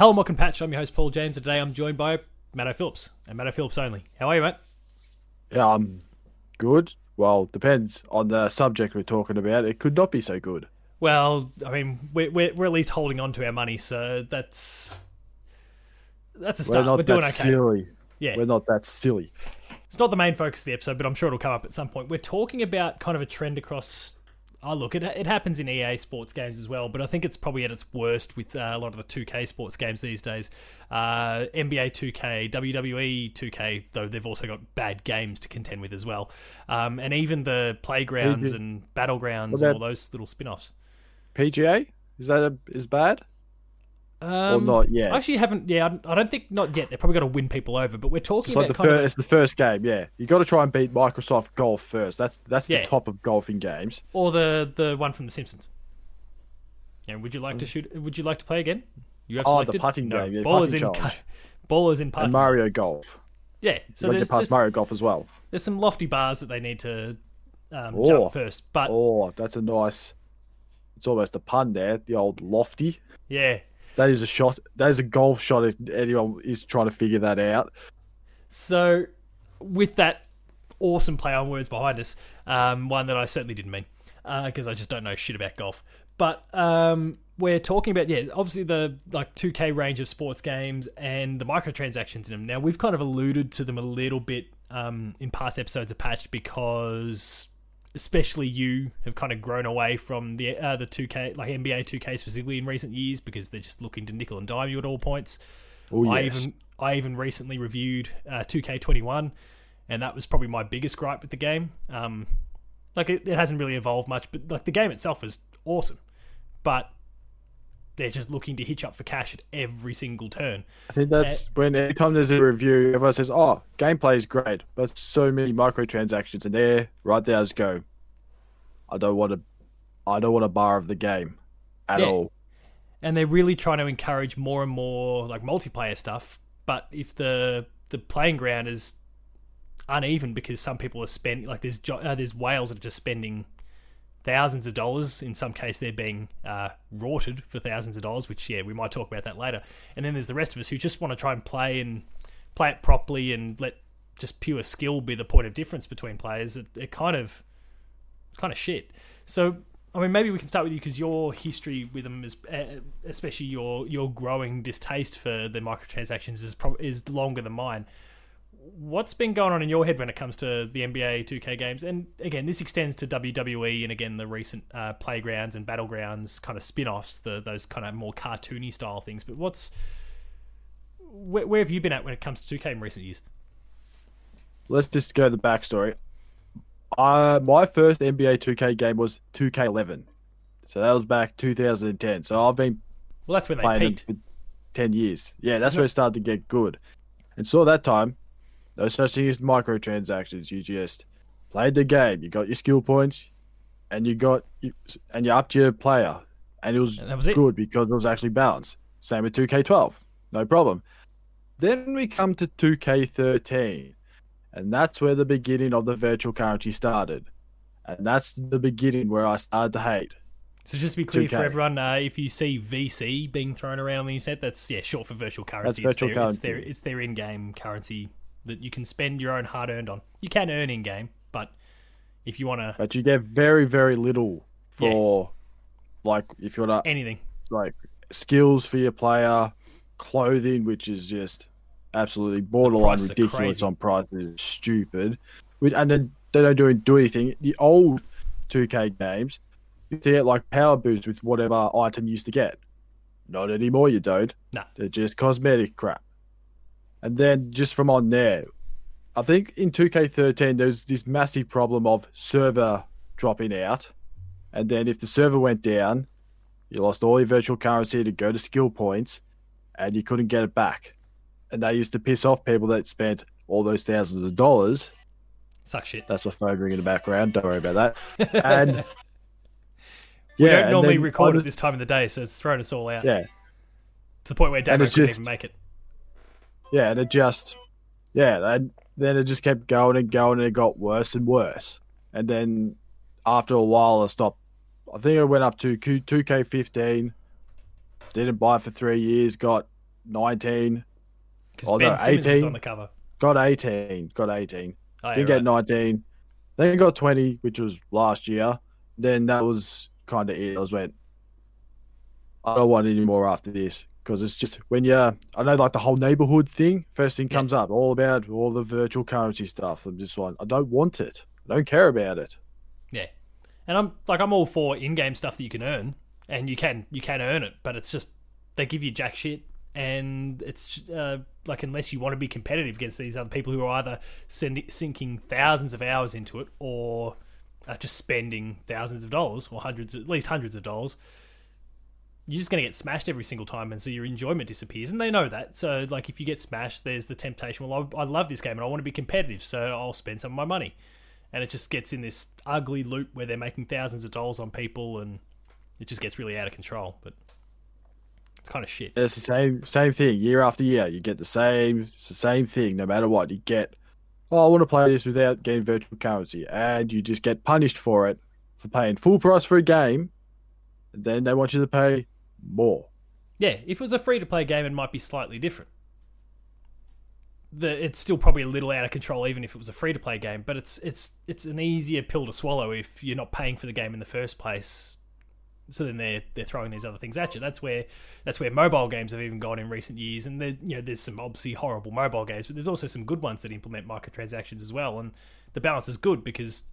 Hello, and Patch. I'm your host, Paul James, and today I'm joined by Matto Phillips, and Matto Phillips only. How are you, mate? Yeah, I'm good. Well, depends on the subject we're talking about. It could not be so good. Well, I mean, we're, we're, we're at least holding on to our money, so that's that's a start. We're not We're doing that okay. silly. Yeah, We're not that silly. it's not the main focus of the episode, but I'm sure it'll come up at some point. We're talking about kind of a trend across. Oh, look, it, it happens in EA sports games as well, but I think it's probably at its worst with uh, a lot of the 2K sports games these days. Uh, NBA 2K, WWE 2K, though they've also got bad games to contend with as well. Um, and even the playgrounds and battlegrounds What and all those little spin offs. PGA is that a, is bad Um, or not yet? I actually haven't. Yeah, I don't think not yet. They're probably got to win people over, but we're talking it's like the first. of It's the first game. Yeah, you got to try and beat Microsoft Golf first. That's that's Yeah. the top of golfing games. or the the one from The Simpsons. Yeah, would you like to shoot? Would you like to play again? You have selected. Oh, the putting no, game, yeah, ballers putting in challenge. ballers in putting. And Mario Golf. yeah, so you there's, get past there's, Mario Golf as well. there's some lofty bars that they need to um, Oh. jump first, but Oh, that's a nice. It's almost a pun there. The old lofty. yeah. That is a shot. That is a golf shot. If anyone is trying to figure that out. So with that awesome play on words behind us, um, one that I certainly didn't mean because I just don't know shit about golf. But um, we're talking about yeah, obviously the like 2K range of sports games and the microtransactions in them. Now we've kind of alluded to them a little bit um, in past episodes of Patched because especially you have kind of grown away from the uh, the 2K like NBA 2K specifically in recent years because they're just looking to nickel and dime you at all points. Oh I yes. even I even recently reviewed uh, 2K21, and that was probably my biggest gripe with the game. Um, like it, it hasn't really evolved much, but like the game itself is awesome, but they're just looking to hitch up for cash at every single turn. I think that's when every time there's a review, everyone says, "Oh, gameplay is great, but so many microtransactions." And there, right there, I just go, "I don't want to, I don't want a bar of the game at Yeah. all." and they're really trying to encourage more and more like multiplayer stuff. But if the the playing ground is uneven because some people are spending like there's jo- uh, there's whales that are just spending thousands of dollars. In some case, they're being uh, rorted for thousands of dollars. Which yeah, we might talk about that later. And then there's the rest of us who just want to try and play and play it properly and let just pure skill be the point of difference between players. It, it kind of it's kind of shit. So I mean, maybe we can start with you because your history with them is, uh, especially your your growing distaste for the microtransactions, is prob- is longer than mine. What's been going on in your head when it comes to the NBA 2K games? And again, this extends to WWE and again the recent uh, playgrounds and battlegrounds kind of spin-offs, the those kind of more cartoony style things. But what's where, where have you been at when it comes to 2K in recent years? Let's just go the backstory. Uh, my first NBA 2K game was 2K11, so that was back 2010. So I've been Well, that's when they peaked. 10 years. Yeah, that's where it started to get good. And so that time, no such thing as microtransactions. You just played the game. You got your skill points, and you got and you upped your player, and it was, And was it. good because it was actually balanced. Same with 2K12, no problem. Then we come to 2K13, and that's where the beginning of the virtual currency started. And that's the beginning where I started to hate. So just to be clear for 2K. everyone, uh, if you see VC being thrown around on the internet, that's yeah, short for virtual currency. That's virtual it's their, It's currency. their, it's their in-game currency that you can spend your own hard-earned on. You can earn in-game, but if you want to But you get very, very little for, like, if you want to anything, like skills for your player, clothing, which is just absolutely borderline ridiculous on prices, stupid. Which- And then they don't do do anything. The old 2K games, you get like power boost with whatever item you used to get. Not anymore, you don't. Nah. They're just cosmetic crap. And then just from on there, I think in 2K13 there's this massive problem of server dropping out. And then if the server went down, you lost all your virtual currency to go to skill points, and you couldn't get it back. And that used to piss off people that spent all those thousands of dollars. suck shit. That's my phone ring in the background. Don't worry about that. And we yeah, don't normally record at this time of the day, so it's thrown us all out Yeah, to the point where it's couldn't just- even make it. Yeah, and it just, yeah, and then it just kept going and going, and it got worse and worse. And then after a while, I stopped. I think I went up to two K fifteen. Didn't buy for three years. Got 19. Because Oh, Ben no, Simmons was 18. on the cover. Got 18. Got 18. Oh, yeah, Didn't right. get 19. Then got 20, which was last year. Then that was kind of it. I was went, I don't want any more after this because it's just when you're, I know like the whole neighborhood thing, first thing Yeah. comes up, all about all the virtual currency stuff. I'm just like, I don't want it. I don't care about it. Yeah, and I'm like I'm all for in-game stuff that you can earn, and you can you can earn it, but it's just they give you jack shit, and it's uh, like unless you want to be competitive against these other people who are either sending, sinking thousands of hours into it or are just spending thousands of dollars or hundreds, at least hundreds of dollars. You're just going to get smashed every single time, and so your enjoyment disappears. And they know that. So, like, if you get smashed, there's the temptation. Well, I, I love this game and I want to be competitive, so I'll spend some of my money and it just gets in this ugly loop where they're making thousands of dollars on people and it just gets really out of control but it's kind of shit It's the same same thing year after year. You get the same it's the same thing no matter what. You get oh I want to play this without getting virtual currency and you just get punished for it for paying full price for a game then they want you to pay more. yeah if it was a free to play game it might be slightly different the, it's still probably a little out of control even if it was a free to play game but it's it's it's an easier pill to swallow if you're not paying for the game in the first place so then they're they're throwing these other things at you. That's where that's where mobile games have even gone in recent years. And you know, there's some obviously horrible mobile games, but there's also some good ones that implement microtransactions as well. And the balance is good because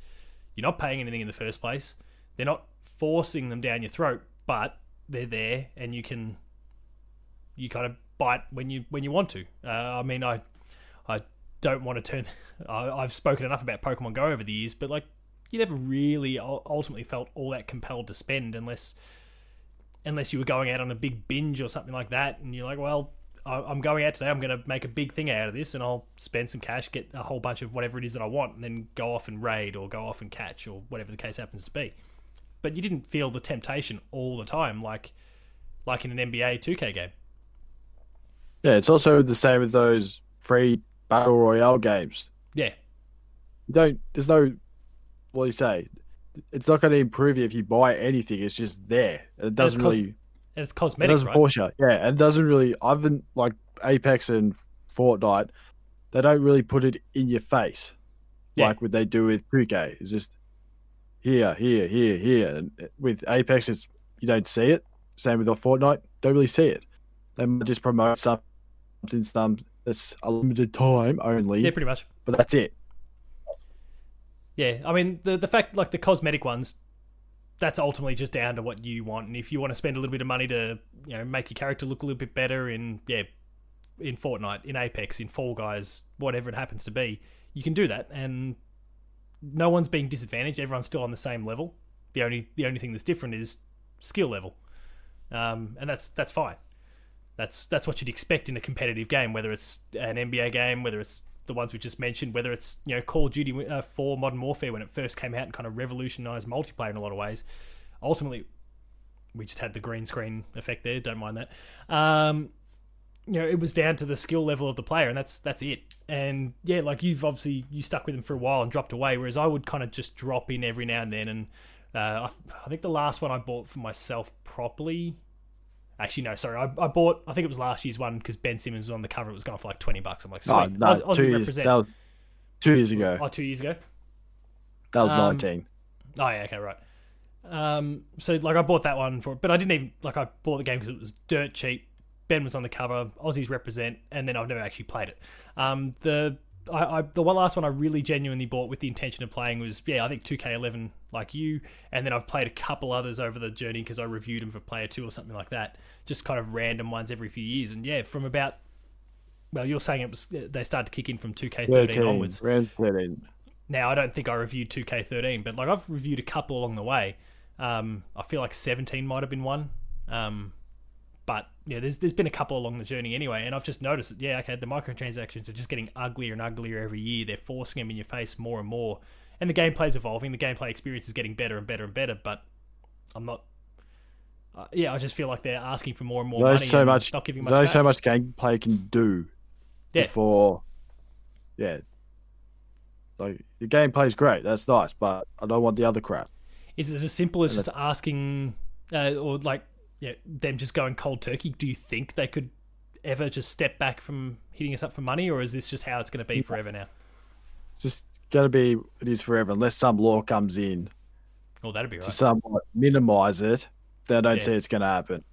you're not paying anything in the first place. They're not forcing them down your throat, but they're there, and you can you kind of bite when you when you want to. Uh, I mean, I I don't want to turn. I, I've spoken enough about Pokemon Go over the years, but like you never really ultimately felt all that compelled to spend unless unless you were going out on a big binge or something like that, and you're like, well. I'm going out today. I'm going to make a big thing out of this, and I'll spend some cash, get a whole bunch of whatever it is that I want, and then go off and raid or go off and catch or whatever the case happens to be. But you didn't feel the temptation all the time, like like in an NBA 2K game. Yeah, it's also the same with those free battle royale games. Yeah, You don't there's no what do you say? It's not going to improve you if you buy anything. It's just there. It doesn't cos- really and it's cosmetic. It doesn't right? force you. Yeah, and it doesn't really. I've been like Apex and Fortnite. They don't really put it in your face, Yeah. like what they do with 2K. It's just here, here, here, here. And with Apex, it's you don't see it. Same with Fortnite, don't really see it. They might just promote something, some that's a limited time only, Yeah, pretty much. but that's it. Yeah, I mean the the fact like the cosmetic ones, that's ultimately just down to what you want, and if you want to spend a little bit of money to you know make your character look a little bit better in yeah, in Fortnite, in Apex, in Fall Guys, whatever it happens to be, you can do that, and no one's being disadvantaged. Everyone's still on the same level. The only the only thing that's different is skill level, um, and that's that's fine. That's that's what you'd expect in a competitive game, whether it's an NBA game, whether it's the ones we just mentioned, whether it's you know Call of Duty uh, 4 Modern Warfare when it first came out and kind of revolutionized multiplayer in a lot of ways. Ultimately, we just had the green screen effect there. Don't mind that. Um, you know, it was down to the skill level of the player, and that's that's it. And yeah, like you've obviously you stuck with them for a while and dropped away, whereas I would kind of just drop in every now and then. And uh, I, I think the last one I bought for myself properly Actually, no, sorry. I, I bought, I think it was last year's one because Ben Simmons was on the cover. It was going for like 20 bucks. I'm like, sweet. Oh, no, two years. was two years ago. Oh, two years ago? That was um, nineteen. Oh, yeah, okay, right. Um, so, like, I bought that one for, but I didn't even, like, I bought the game because it was dirt cheap. Ben was on the cover, Aussies represent, and then I've never actually played it. Um, the I, I the one last one I really genuinely bought with the intention of playing was yeah I think 2K11 like you, and then I've played a couple others over the journey because I reviewed them for Player Two or something like that. Just kind of random ones every few years, and yeah, from about well you're saying it was they started to kick in from 2K13 Thirteen. onwards. Round thirteen. Now I don't think I reviewed 2K13, but like I've reviewed a couple along the way. Um, I feel like 17 might have been one. Um, yeah, there's there's been a couple along the journey anyway, and I've just noticed that yeah, okay, the microtransactions are just getting uglier and uglier every year. They're forcing them in your face more and more, and the gameplay's evolving. The gameplay experience is getting better and better and better. But I'm not. Uh, yeah, I just feel like they're asking for more and more There's money. so much. not giving much. There's back. so much gameplay can do. Yeah. Before, yeah. Like the gameplay is great. That's nice, but I don't want the other crap. Is it as simple as And just asking, uh, or like, yeah, them just going cold turkey? Do you think they could ever just step back from hitting us up for money, or is this just how it's going to be forever now? It's just going to be it is forever unless some law comes in Oh, that'd be right. to somewhat minimize it. they don't Yeah. see it's going to happen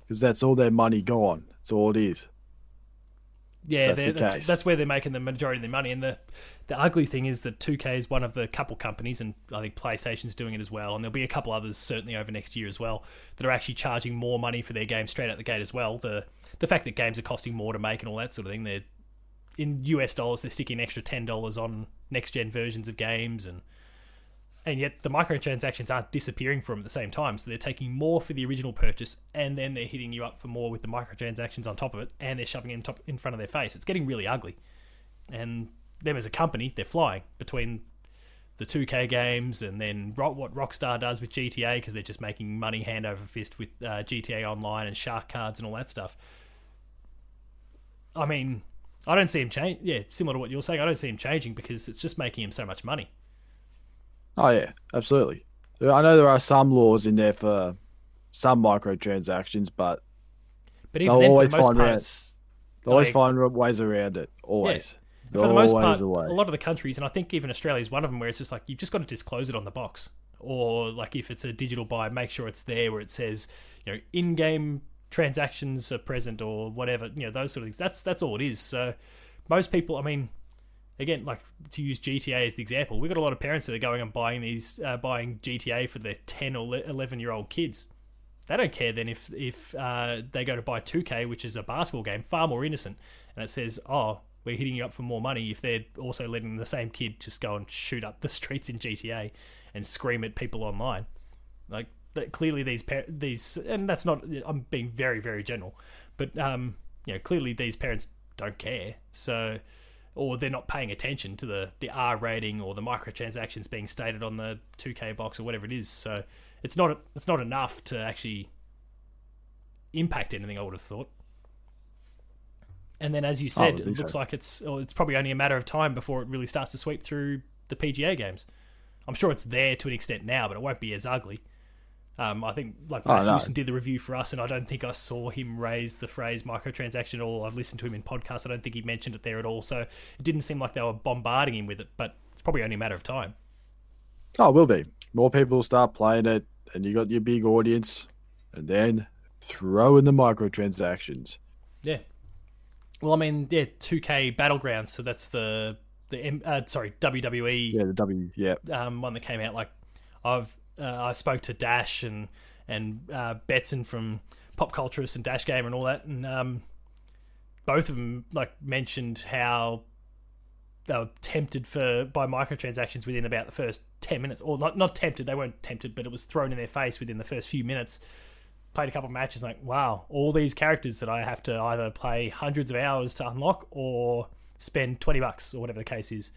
because that's all their money gone. That's all it is. Yeah, That's that's, that's where they're making the majority of their money. And the the ugly thing is that 2K is one of the couple companies, and I think PlayStation's doing it as well. And there'll be a couple others certainly over next year as well that are actually charging more money for their games straight out the gate as well. The the fact that games are costing more to make and all that sort of thing. They're in US dollars, they're sticking an extra ten dollars on next gen versions of games, and and yet the microtransactions aren't disappearing from at the same time. So they're taking more for the original purchase, and then they're hitting you up for more with the microtransactions on top of it, and they're shoving it in top in front of their face. It's getting really ugly, and them as a company, they're flying between the 2K games and then what Rockstar does with GTA because they're just making money hand over fist with uh, GTA Online and Shark Cards and all that stuff. I mean, I don't see him change. Yeah, similar to what you're saying, I don't see him changing because it's just making him so much money. Oh yeah, absolutely. I know there are some laws in there for some microtransactions, but But even They'll then, always for the most find part, out. they always Like- find ways around it. Always. for the most Always part, a a lot of the countries, and I think even Australia is one of them, where it's just like you've just got to disclose it on the box, or like if it's a digital buy, make sure it's there where it says you know in-game transactions are present or whatever, you know those sort of things. That's that's all it is. So most people, I mean, again, like to use GTA as the example, we've got a lot of parents that are going and buying these, uh, buying GTA for their ten or eleven year old kids. They don't care then if if uh, they go to buy 2K, which is a basketball game, far more innocent, and it says, "Oh, we're hitting you up for more money." If they're also letting the same kid just go and shoot up the streets in GTA and scream at people online, like that, clearly these par- these, and that's not. I'm being very very general, but um, you know, clearly these parents don't care. So or they're not paying attention to the, the R rating or the microtransactions being stated on the 2K box or whatever it is. So it's not it's not enough to actually impact anything. I would have thought. And then, as you said, it looks so. like it's well, it's probably only a matter of time before it really starts to sweep through the PGA games. I'm sure it's there to an extent now, but it won't be as ugly. Um, I think like Oh, Matt no. Houston did the review for us, and I don't think I saw him raise the phrase microtransaction at all. I've listened to him in podcasts. I don't think he mentioned it there at all. So it didn't seem like they were bombarding him with it, but it's probably only a matter of time. Oh, it will be. More people will start playing it, and you got your big audience, and then throw in the microtransactions. Yeah. Well, I mean, yeah, 2K Battlegrounds. So that's the the uh, sorry WWE Yeah, the W. Yeah, um, one that came out. Like I've uh, I spoke to Dash and and uh, Betson from Pop Culturist and Dash Gamer and all that, and um, both of them like mentioned how they were tempted for by microtransactions within about the first ten minutes, or not not tempted. They weren't tempted, but it was thrown in their face within the first few minutes. Played a couple of matches, like wow, all these characters that I have to either play hundreds of hours to unlock or spend twenty bucks or whatever the case is.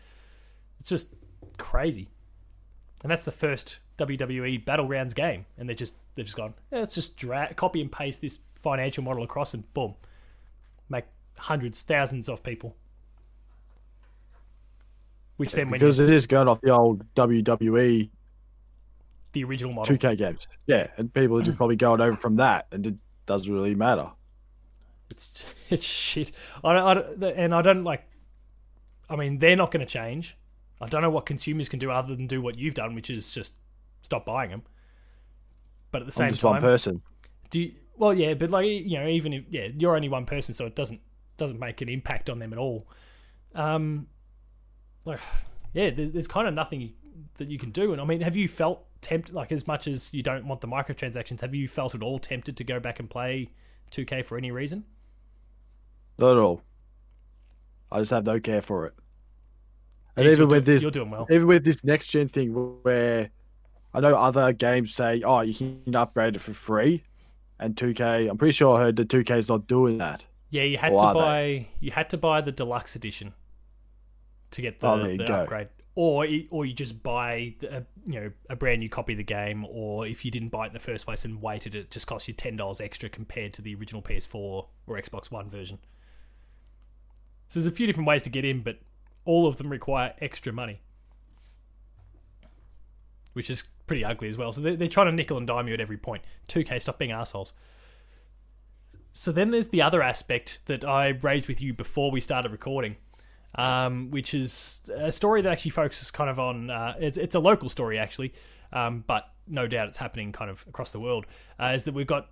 It's just crazy. And that's the first WWE Battlegrounds game, and they're just they've just gone. "Yeah, let's just copy and paste this financial model across, and boom, make hundreds, thousands of people. Which then, when because it is going off the old WWE the original model, 2K games. Yeah, and people are just probably going over from that, and it doesn't really matter. it's it's shit. I don't, I don't, and I don't like. I mean, they're not going to change. I don't know what consumers can do other than do what you've done, which is just stop buying them. But at the I'm same just time, one person. Do you, well, yeah, but like you know, even if yeah, you're only one person, so it doesn't doesn't make an impact on them at all. Um, like yeah, there's there's kind of nothing that you can do. And I mean, have you felt tempted, like as much as you don't want the microtransactions, have you felt at all tempted to go back and play 2K for any reason? Not at all. I just have no care for it. And Jeez, even with do- this, you're doing well. even with this next gen thing, where I know other games say, "Oh, you can upgrade it for free," and 2K, I'm pretty sure I heard that 2K is not doing that. Yeah, you had Or to are they? buy you had to buy the deluxe edition to get the, Oh, the upgrade, or or you just buy a, you know a brand new copy of the game, or if you didn't buy it in the first place and waited, it just cost you ten dollars extra compared to the original PS4 or Xbox One version. So there's a few different ways to get in, but all of them require extra money, which is pretty ugly as well. So they're, they're trying to nickel and dime you at every point. 2K, stop being assholes. so then there's the other aspect that I raised with you before we started recording, um, which is a story that actually focuses kind of on. Uh, it's, it's a local story actually, um, but no doubt it's happening kind of across the world. Uh, is that we've got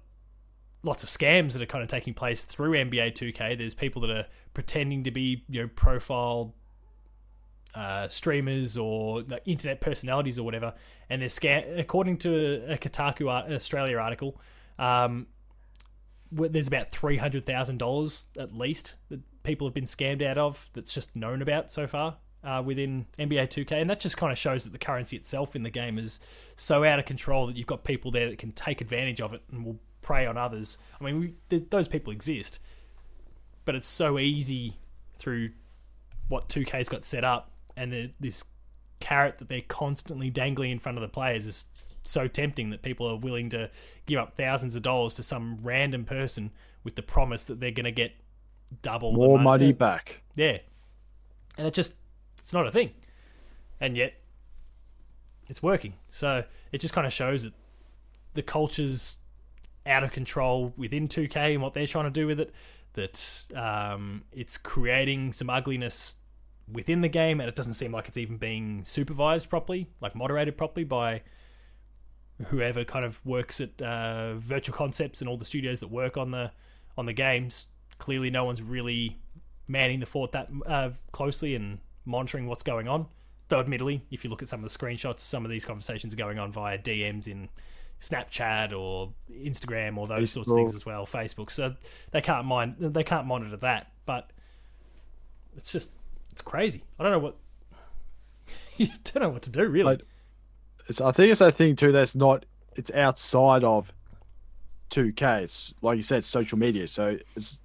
lots of scams that are kind of taking place through NBA 2K. There's people that are pretending to be you know profile uh, streamers or like, internet personalities or whatever, and they're scam. According to a Kotaku Australia article. Um, there's about three hundred thousand dollars at least that people have been scammed out of. That's just known about so far uh, within NBA 2K, and that just kind of shows that the currency itself in the game is so out of control that you've got people there that can take advantage of it and will prey on others. I mean, we, those people exist, but it's so easy through what 2K's got set up and the, this carrot that they're constantly dangling in front of the players is so tempting that people are willing to give up thousands of dollars to some random person with the promise that they're going to get double more money. money back. Yeah, and it just it's not a thing, and yet it's working. So it just kind of shows that the culture's out of control within 2K and what they're trying to do with it. That um, it's creating some ugliness within the game, and it doesn't seem like it's even being supervised properly, like moderated properly by whoever kind of works at uh, Visual Concepts and all the studios that work on the on the games. Clearly, no one's really manning the fort that uh, closely and monitoring what's going on. Though, admittedly, if you look at some of the screenshots, some of these conversations are going on via DMs in Snapchat or Instagram or those Facebook. sorts of things as well, Facebook. So they can't mind they can't monitor that. But it's just it's crazy. I don't know what you don't know what to do really. Like, it's, I think it's that thing too that's not it's outside of 2K. It's like you said, social media. So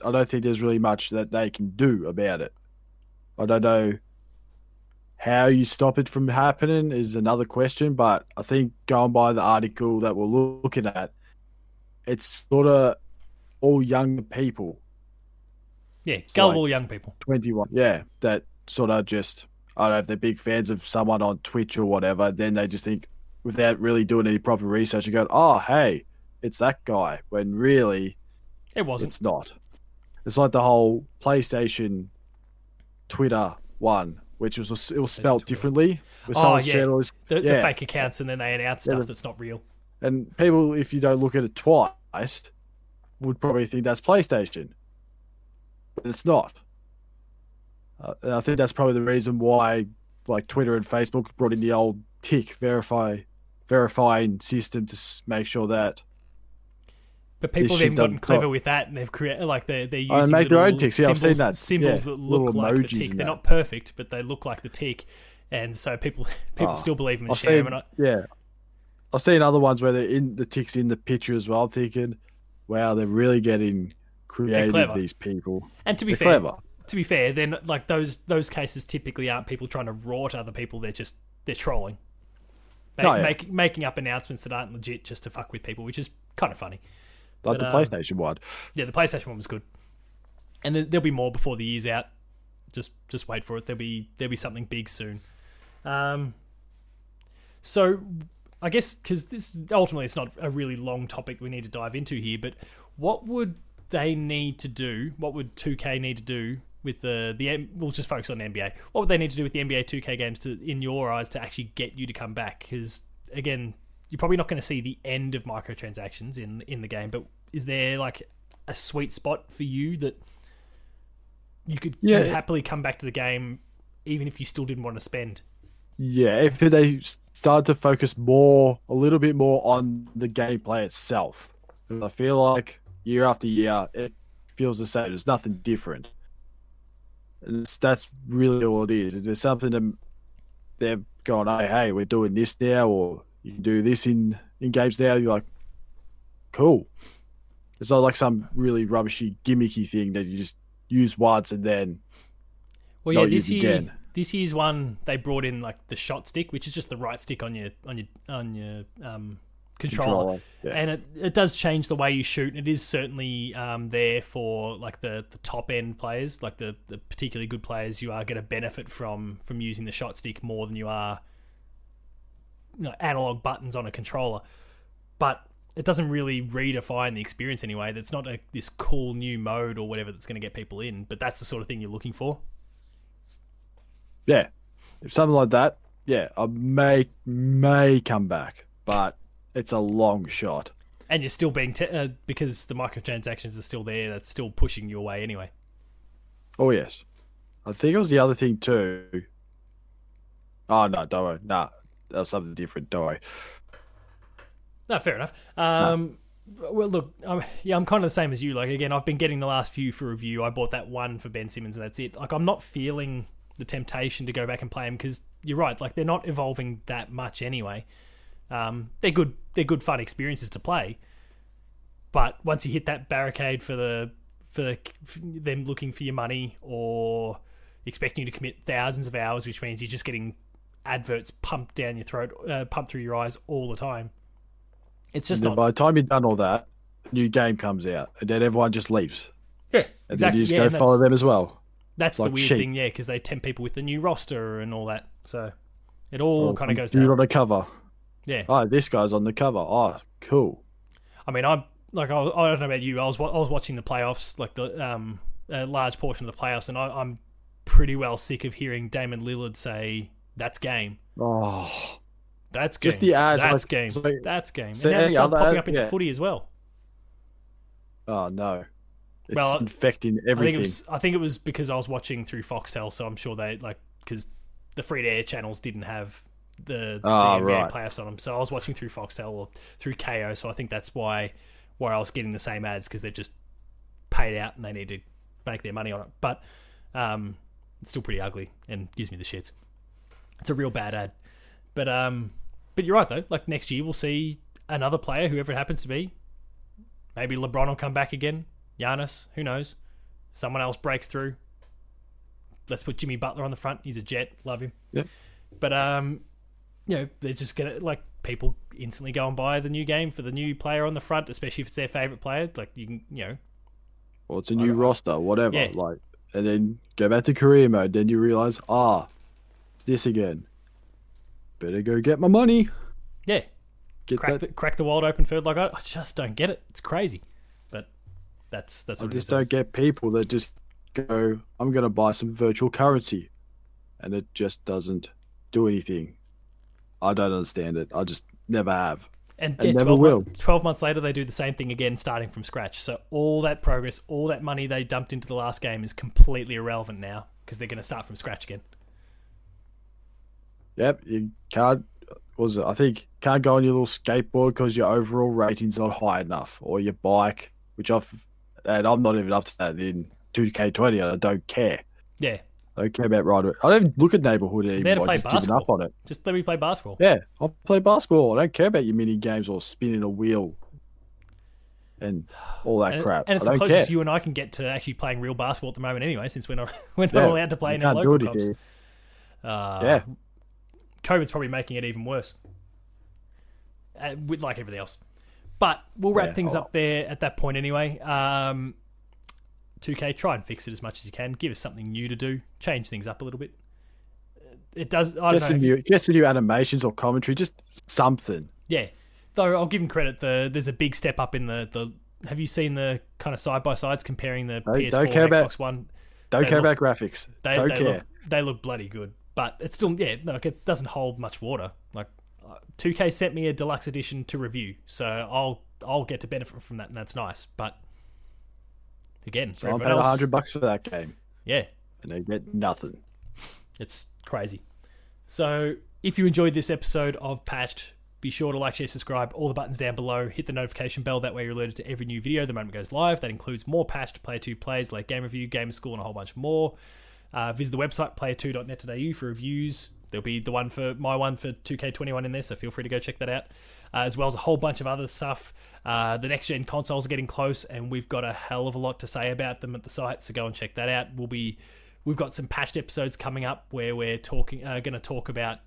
I don't think there's really much that they can do about it. I don't know how you stop it from happening is another question, but I think going by the article that we're looking at, it's sort of all young people. Yeah, gullible like young people. 21. Yeah, that sort of just, I don't know if they're big fans of someone on Twitch or whatever, then they just think, without really doing any proper research and go, oh, hey, it's that guy, when really it wasn't. It's not. It's like the whole PlayStation Twitter one, which was it was spelled differently. With oh, yeah. Channels. The, yeah. the fake accounts, and then they announce stuff yeah, that's not real. And people, if you don't look at it twice, would probably think that's PlayStation, but it's not. Uh, and I think that's probably the reason why, like Twitter and Facebook brought in the old tick verify verifying system to make sure that. But people have even gotten clever with that, and they've created like they're they're using make their own ticks. Yeah, I've seen that. Symbols yeah, that look like the tick. They're not perfect, but they look like the tick, and so people people oh, still believe them and I've share seen, them. I, yeah, I've seen other ones where they're in the ticks in the picture as well. I'm thinking, wow, they're really getting creative. These people, and to be they're fair, clever. To be fair, then like those those cases typically aren't people trying to rot other people. They're just they're trolling. Make, oh, yeah. make, making up announcements that aren't legit just to fuck with people, which is kind of funny. Like but, the um, PlayStation one. Yeah, the PlayStation one was good, and there'll be more before the year's out. Just just wait for it. There'll be there'll be something big soon. Um, so I guess because this ultimately it's not a really long topic we need to dive into here, but what would they need to do? What would 2K need to do with the the we'll just focus on the NBA. What would they need to do with the NBA 2K games to, in your eyes, to actually get you to come back? Because again, you're probably not going to see the end of microtransactions in in the game. But is there like a sweet spot for you that you could yeah. happily come back to the game, even if you still didn't want to spend? Yeah, if they start to focus more, a little bit more on the gameplay itself, I feel like year after year it feels the same. There's nothing different. And that's really all it is. If there's something that they're going, hey, hey, we're doing this now, or you can do this in, in games now, you're like, cool. It's not like some really rubbishy, gimmicky thing that you just use once and then well, yeah, this year, again. This year's one, they brought in like the shot stick, which is just the right stick on your on your on your um, controller, controller yeah. and it, it does change the way you shoot. It is certainly um, there for like the, the top end players, like the, the particularly good players. You are going to benefit from from using the shot stick more than you are you know, analog buttons on a controller. But it doesn't really redefine the experience anyway. That's not a, this cool new mode or whatever that's going to get people in, but that's the sort of thing you're looking for. Yeah, if something like that, yeah, I may may come back, but it's a long shot. And you're still being te- uh, because the microtransactions are still there. That's still pushing you away anyway. Oh yes, I think it was the other thing too. Oh no, don't worry, nah, that was something different. Don't worry. No, fair enough. Um, Well, look, um, yeah, I'm kind of the same as you. Like, again, I've been getting the last few for review. I bought that one for Ben Simmons, and that's it. Like, I'm not feeling the temptation to go back and play them because you're right. Like, they're not evolving that much anyway. Um, they're good. They're good, fun experiences to play. But once you hit that barricade for the for, the, for them looking for your money or expecting you to commit thousands of hours, which means you're just getting adverts pumped down your throat, uh, pumped through your eyes all the time. It's just not by the time you've done all that, a new game comes out, and then everyone just leaves, Yeah, and exactly. then you just yeah, go follow them as well. That's like the weird sheep. thing, yeah, because they tempt people with the new roster and all that. So it all kind of goes down. on the cover. Yeah, Oh, this guy's on the cover. Oh, cool. I mean, I'm like, I, I don't know about you. I was I was watching the playoffs, like the um a large portion of the playoffs, and I, I'm pretty well sick of hearing Damian Lillard say that's game. Oh, That's game. Just the ads, That's like- game. that's game. so and now they start popping ad- up in the yeah. footy as well. oh no. It's Well, infecting I think everything. it was. I think it was because I was watching through Foxtel, so I'm sure they like because the free to air channels didn't have the, the Ah, NBA right. playoffs on them. So I was watching through Foxtel or through Kayo. So I think that's why why I was getting the same ads because they've just paid out and they need to make their money on it. But um, it's still pretty ugly and gives me the shits. It's a real bad ad. But um, but you're right though. Like next year we'll see another player, whoever it happens to be. Maybe LeBron will come back again. Giannis, who knows? Someone else breaks through. Let's put Jimmy Butler on the front. He's a jet. Love him. Yep. But um, you know, they're just gonna like people instantly go and buy the new game for the new player on the front, especially if it's their favorite player. Like you can, you know, or it's a new roster, whatever. Yeah. Like, and then go back to career mode. Then you realize, ah, it's this again. Better go get my money. yeah, Get crack that. the, crack the world open for like I, I just don't get it. It's crazy, but that's that's I just is. don't get people that just go, I'm going to buy some virtual currency. And it just doesn't do anything. I don't understand it. I just never have. and, and yeah, never 12, will. months, 12 months later they do the same thing again starting from scratch so all that progress all that money they dumped into the last game is completely irrelevant now because they're going to start from scratch again Yep, you can't. what Was it? I think can't go on your little skateboard because your overall rating's not high enough, or your bike, which I've and I'm not even up to that in 2K20. I don't care. yeah I don't care about right. I don't even look at neighborhood There to anymore. play I've just given up basketball. on it. just let me play basketball Yeah, I'll play basketball. I don't care about your mini games or spinning a wheel and all that and, crap. and it's I the closest care. you and I can get to actually playing real basketball at the moment anyway since we're not we're not Yeah, allowed to play in our local clubs uh, Yeah. COVID's probably making it even worse uh, with like everything else but we'll wrap Yeah, things oh. up there at that point anyway um 2K, try and fix it as much as you can. Give us something new to do. Change things up a little bit. It does. I Get don't some know. new, get some new animations or commentary, just something. Yeah. Though I'll give him credit. The there's a big step up in the the. Have you seen the kind of side by sides comparing the Don't- PS4 don't care and about- Xbox One? Don't They care look- about graphics. They don't they care. look they look bloody good, but it's still yeah. Like it doesn't hold much water. Like uh, 2K sent me a deluxe edition to review, so I'll I'll get to benefit from that, and that's nice. But again, So I'm paying else, hundred bucks for that game, yeah, and they get nothing. It's crazy. So, if you enjoyed this episode of Patched, be sure to like, share, subscribe, all the buttons down below. Hit the notification bell, that way you're alerted to every new video the moment it goes live. That includes more Patched, Player 2 plays, like Game Review, Game School, and a whole bunch more. Uh, visit the website, player2.net.au, for reviews. There'll be the one for my one for 2K21 in there, so feel free to go check that out. Uh, as well as a whole bunch of other stuff. Uh, the next gen consoles are getting close, and we've got a hell of a lot to say about them at the site. So go and check that out. We'll be we've got some patched episodes coming up where we're talking uh, going to talk about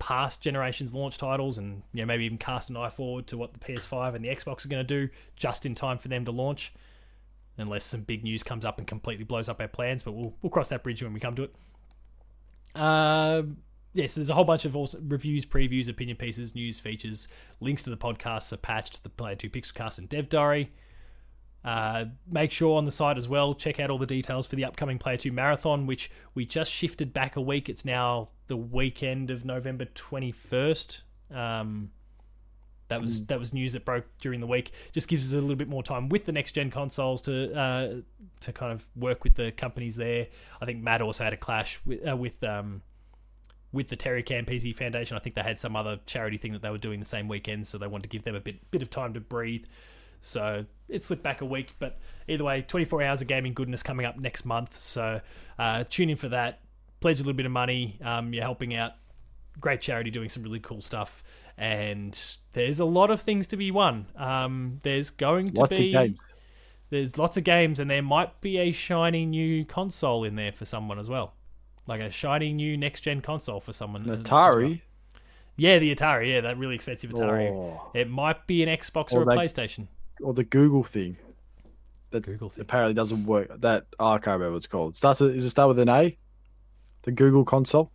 past generations launch titles and you know maybe even cast an eye forward to what the PS5 and the Xbox are going to do just in time for them to launch unless some big news comes up and completely blows up our plans but we'll we'll cross that bridge when we come to it. Uh, yeah, so there's a whole bunch of also reviews, previews, opinion pieces, news features, links to the podcasts are patched, the Player 2 Pixelcast and Dev Diary. Uh, make sure on the site as well, check out all the details for the upcoming Player 2 Marathon, which we just shifted back a week. It's now the weekend of November 21st. Um, that was that was news that broke during the week. Just gives us a little bit more time with the next gen consoles to uh, to kind of work with the companies there. I think Matt also had a clash with uh, with um, with the Terry PC Foundation. I think they had some other charity thing that they were doing the same weekend, so they wanted to give them a bit bit of time to breathe. So it slipped back a week, but either way, 24 hours of gaming goodness coming up next month. So uh, tune in for that. Pledge a little bit of money. Um, you're helping out great charity doing some really cool stuff and there's a lot of things to be won. Um, there's going to Lots be of games. there's lots of games, and there might be a shiny new console in there for someone as well, like a shiny new next gen console for someone. An as well. Atari. Yeah, the Atari. Yeah, that really expensive Atari. Oh. It might be an Xbox or, Or a they- PlayStation. Or the Google thing. That Google thing. apparently doesn't work. That oh, I can't remember what it's called. Starts with, is it start with an A? The Google console.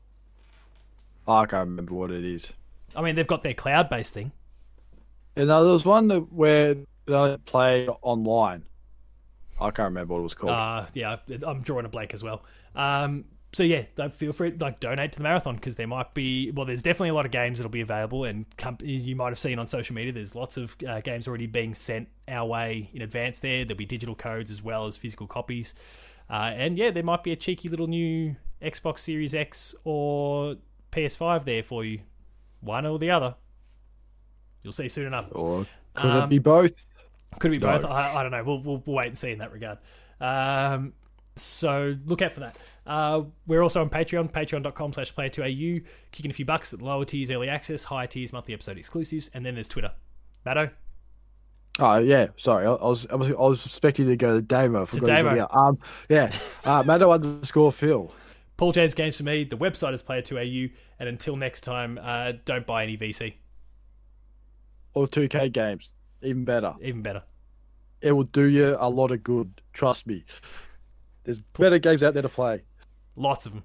Oh, I can't remember what it is. I mean, they've got their cloud based thing. And uh, there was one that where they play online. I can't remember what it was called. Uh, yeah, I'm drawing a blank as well. Um, so yeah, feel free like donate to the marathon because there might be well, there's definitely a lot of games that'll be available, and com- you might have seen on social media. There's lots of uh, games already being sent our way in advance. There, there'll be digital codes as well as physical copies, uh, and yeah, there might be a cheeky little new Xbox Series X or PS5 there for you, one or the other. You'll see soon enough. or could um, it be both? Could it be No. both? I, I don't know. We'll, we'll, we'll wait and see in that regard. Um, so look out for that. Uh, we're also on Patreon, patreon.com slash player2au, kicking a few bucks at lower tiers, early access, higher tiers, monthly episode exclusives, and then there's Twitter. Matto, Oh yeah, sorry. I, I was I was I was expecting to go to Damo. His Damo. Um, yeah. Uh, Matto underscore Phil. Paul James Games for me, the website is player2au, and until next time, uh, don't buy any VC. Or 2K games. Even better. Even better. It will do you a lot of good. Trust me. There's better games out there to play. Lots of them.